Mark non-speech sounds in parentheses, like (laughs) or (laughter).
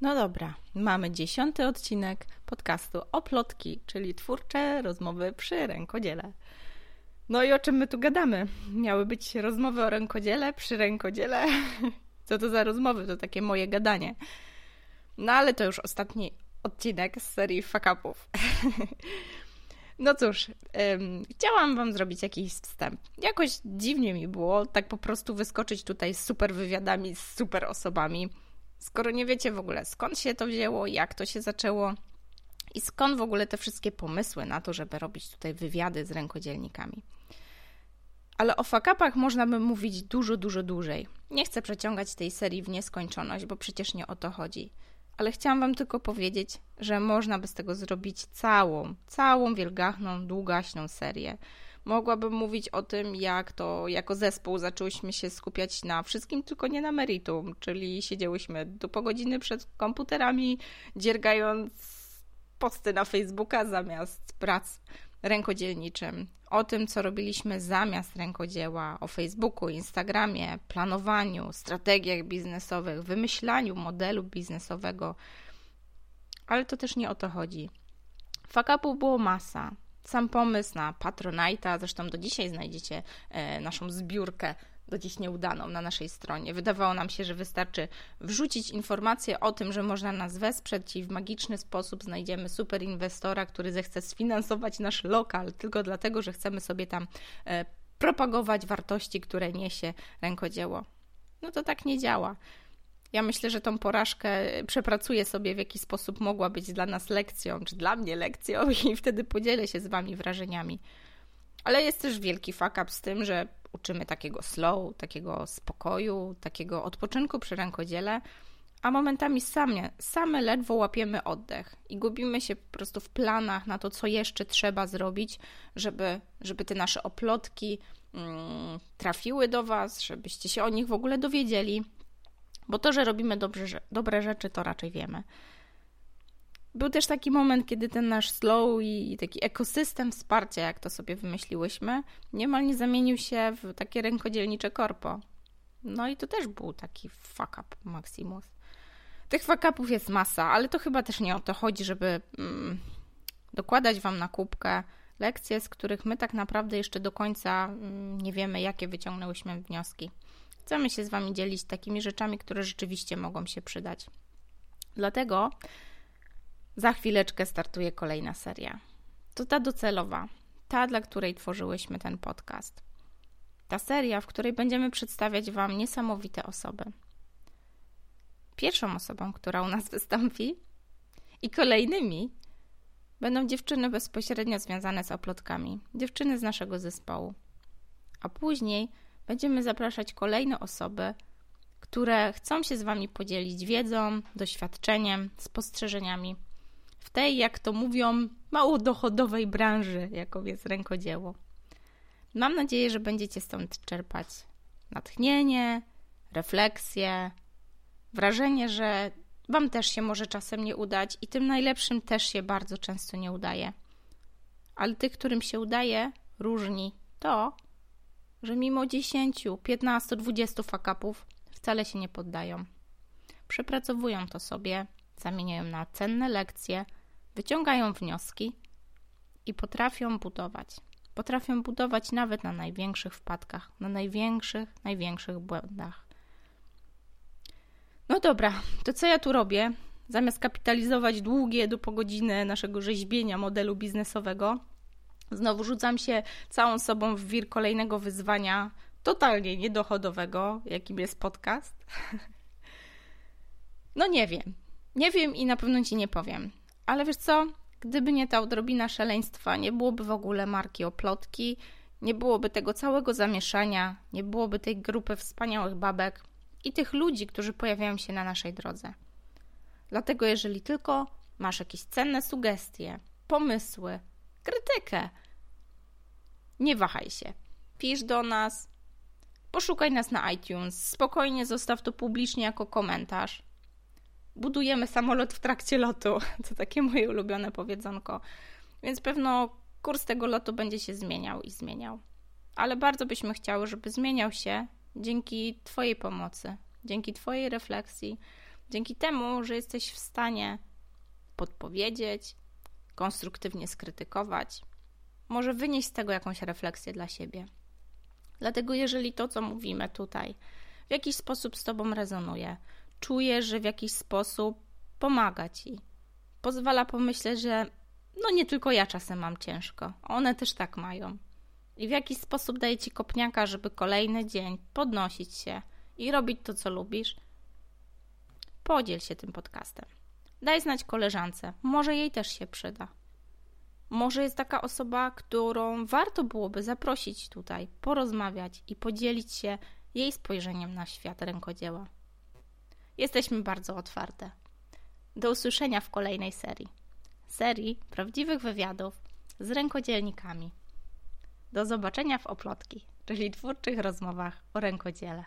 No dobra, mamy dziesiąty odcinek podcastu Oplotki, czyli twórcze rozmowy przy rękodziele. No i o czym my tu gadamy? Miały być rozmowy o rękodziele przy rękodziele. (laughs) Co to za rozmowy? To takie moje gadanie. No ale to już ostatni odcinek z serii fuck-upów. (laughs) No cóż, um, chciałam Wam zrobić jakiś wstęp. Jakoś dziwnie mi było tak po prostu wyskoczyć tutaj z super wywiadami, z super osobami skoro nie wiecie w ogóle skąd się to wzięło, jak to się zaczęło i skąd w ogóle te wszystkie pomysły na to, żeby robić tutaj wywiady z rękodzielnikami. Ale o fakapach można by mówić dużo, dużo dłużej. Nie chcę przeciągać tej serii w nieskończoność, bo przecież nie o to chodzi. Ale chciałam Wam tylko powiedzieć, że można by z tego zrobić całą, całą wielgachną, długaśną serię. Mogłabym mówić o tym, jak to jako zespół zaczęłyśmy się skupiać na wszystkim, tylko nie na meritum, czyli siedziałyśmy do po godziny przed komputerami, dziergając posty na Facebooka zamiast prac rękodzielniczym, o tym, co robiliśmy zamiast rękodzieła, o Facebooku, Instagramie, planowaniu, strategiach biznesowych, wymyślaniu modelu biznesowego. Ale to też nie o to chodzi. Fakapów było masa. Sam pomysł na Patronite'a, zresztą do dzisiaj znajdziecie e, naszą zbiórkę do dziś nieudaną na naszej stronie. Wydawało nam się, że wystarczy wrzucić informację o tym, że można nas wesprzeć i w magiczny sposób znajdziemy super inwestora, który zechce sfinansować nasz lokal tylko dlatego, że chcemy sobie tam e, propagować wartości, które niesie rękodzieło. No to tak nie działa. Ja myślę, że tą porażkę przepracuję sobie, w jaki sposób mogła być dla nas lekcją, czy dla mnie lekcją, (laughs) i wtedy podzielę się z Wami wrażeniami. Ale jest też wielki fuck up z tym, że uczymy takiego slow, takiego spokoju, takiego odpoczynku przy rękodziele, a momentami same, same ledwo łapiemy oddech i gubimy się po prostu w planach na to, co jeszcze trzeba zrobić, żeby, żeby te nasze oplotki mm, trafiły do Was, żebyście się o nich w ogóle dowiedzieli. Bo to, że robimy dobrze, dobre rzeczy, to raczej wiemy. Był też taki moment, kiedy ten nasz slow i taki ekosystem wsparcia, jak to sobie wymyśliłyśmy, niemal nie zamienił się w takie rękodzielnicze korpo. No i to też był taki fuck up Maximus. Tych fuck upów jest masa, ale to chyba też nie o to chodzi, żeby mm, dokładać Wam na kubkę lekcje, z których my tak naprawdę jeszcze do końca mm, nie wiemy, jakie wyciągnęłyśmy wnioski. Chcemy się z Wami dzielić takimi rzeczami, które rzeczywiście mogą się przydać. Dlatego za chwileczkę startuje kolejna seria. To ta docelowa, ta, dla której tworzyłyśmy ten podcast. Ta seria, w której będziemy przedstawiać Wam niesamowite osoby. Pierwszą osobą, która u nas (laughs) wystąpi, i kolejnymi będą dziewczyny bezpośrednio związane z oplotkami, dziewczyny z naszego zespołu. A później będziemy zapraszać kolejne osoby, które chcą się z Wami podzielić wiedzą, doświadczeniem, spostrzeżeniami w tej, jak to mówią, mało dochodowej branży, jaką jest rękodzieło. Mam nadzieję, że będziecie stąd czerpać natchnienie, refleksję, wrażenie, że Wam też się może czasem nie udać i tym najlepszym też się bardzo często nie udaje. Ale tych, którym się udaje, różni to, że mimo 10, 15, 20 fakapów wcale się nie poddają. Przepracowują to sobie, zamieniają na cenne lekcje, wyciągają wnioski i potrafią budować. Potrafią budować nawet na największych wpadkach, na największych, największych błędach. No dobra, to co ja tu robię? Zamiast kapitalizować długie do po godzinę naszego rzeźbienia modelu biznesowego, Znowu rzucam się całą sobą w wir kolejnego wyzwania, totalnie niedochodowego, jakim jest podcast. (laughs) No nie wiem. Nie wiem i na pewno ci nie powiem. Ale wiesz co? Gdyby nie ta odrobina szaleństwa, nie byłoby w ogóle marki Oplotki, nie byłoby tego całego zamieszania, nie byłoby tej grupy wspaniałych babek i tych ludzi, którzy pojawiają się na naszej drodze. Dlatego, jeżeli tylko masz jakieś cenne sugestie, pomysły, krytykę. Nie wahaj się. Pisz do nas, poszukaj nas na iTunes, spokojnie zostaw to publicznie jako komentarz. Budujemy samolot w trakcie lotu. (laughs) To takie moje ulubione powiedzonko. Więc pewno kurs tego lotu będzie się zmieniał i zmieniał. Ale bardzo byśmy chciały, żeby zmieniał się dzięki Twojej pomocy, dzięki Twojej refleksji, Dzięki temu, że jesteś w stanie podpowiedzieć, konstruktywnie skrytykować, może wynieść z tego jakąś refleksję dla siebie. Dlatego, jeżeli to, co mówimy tutaj, w jakiś sposób z Tobą rezonuje, czujesz, że w jakiś sposób pomaga Ci, pozwala pomyśleć, że no nie tylko ja czasem mam ciężko, one też tak mają. I w jakiś sposób daje Ci kopniaka, żeby kolejny dzień podnosić się i robić to, co lubisz, podziel się tym podcastem. Daj znać koleżance, może jej też się przyda. Może jest taka osoba, którą warto byłoby zaprosić tutaj, porozmawiać i podzielić się jej spojrzeniem na świat rękodzieła. Jesteśmy bardzo otwarte. Do usłyszenia w kolejnej serii. Serii prawdziwych wywiadów z rękodzielnikami. Do zobaczenia w Oplotki, czyli twórczych rozmowach o rękodziele.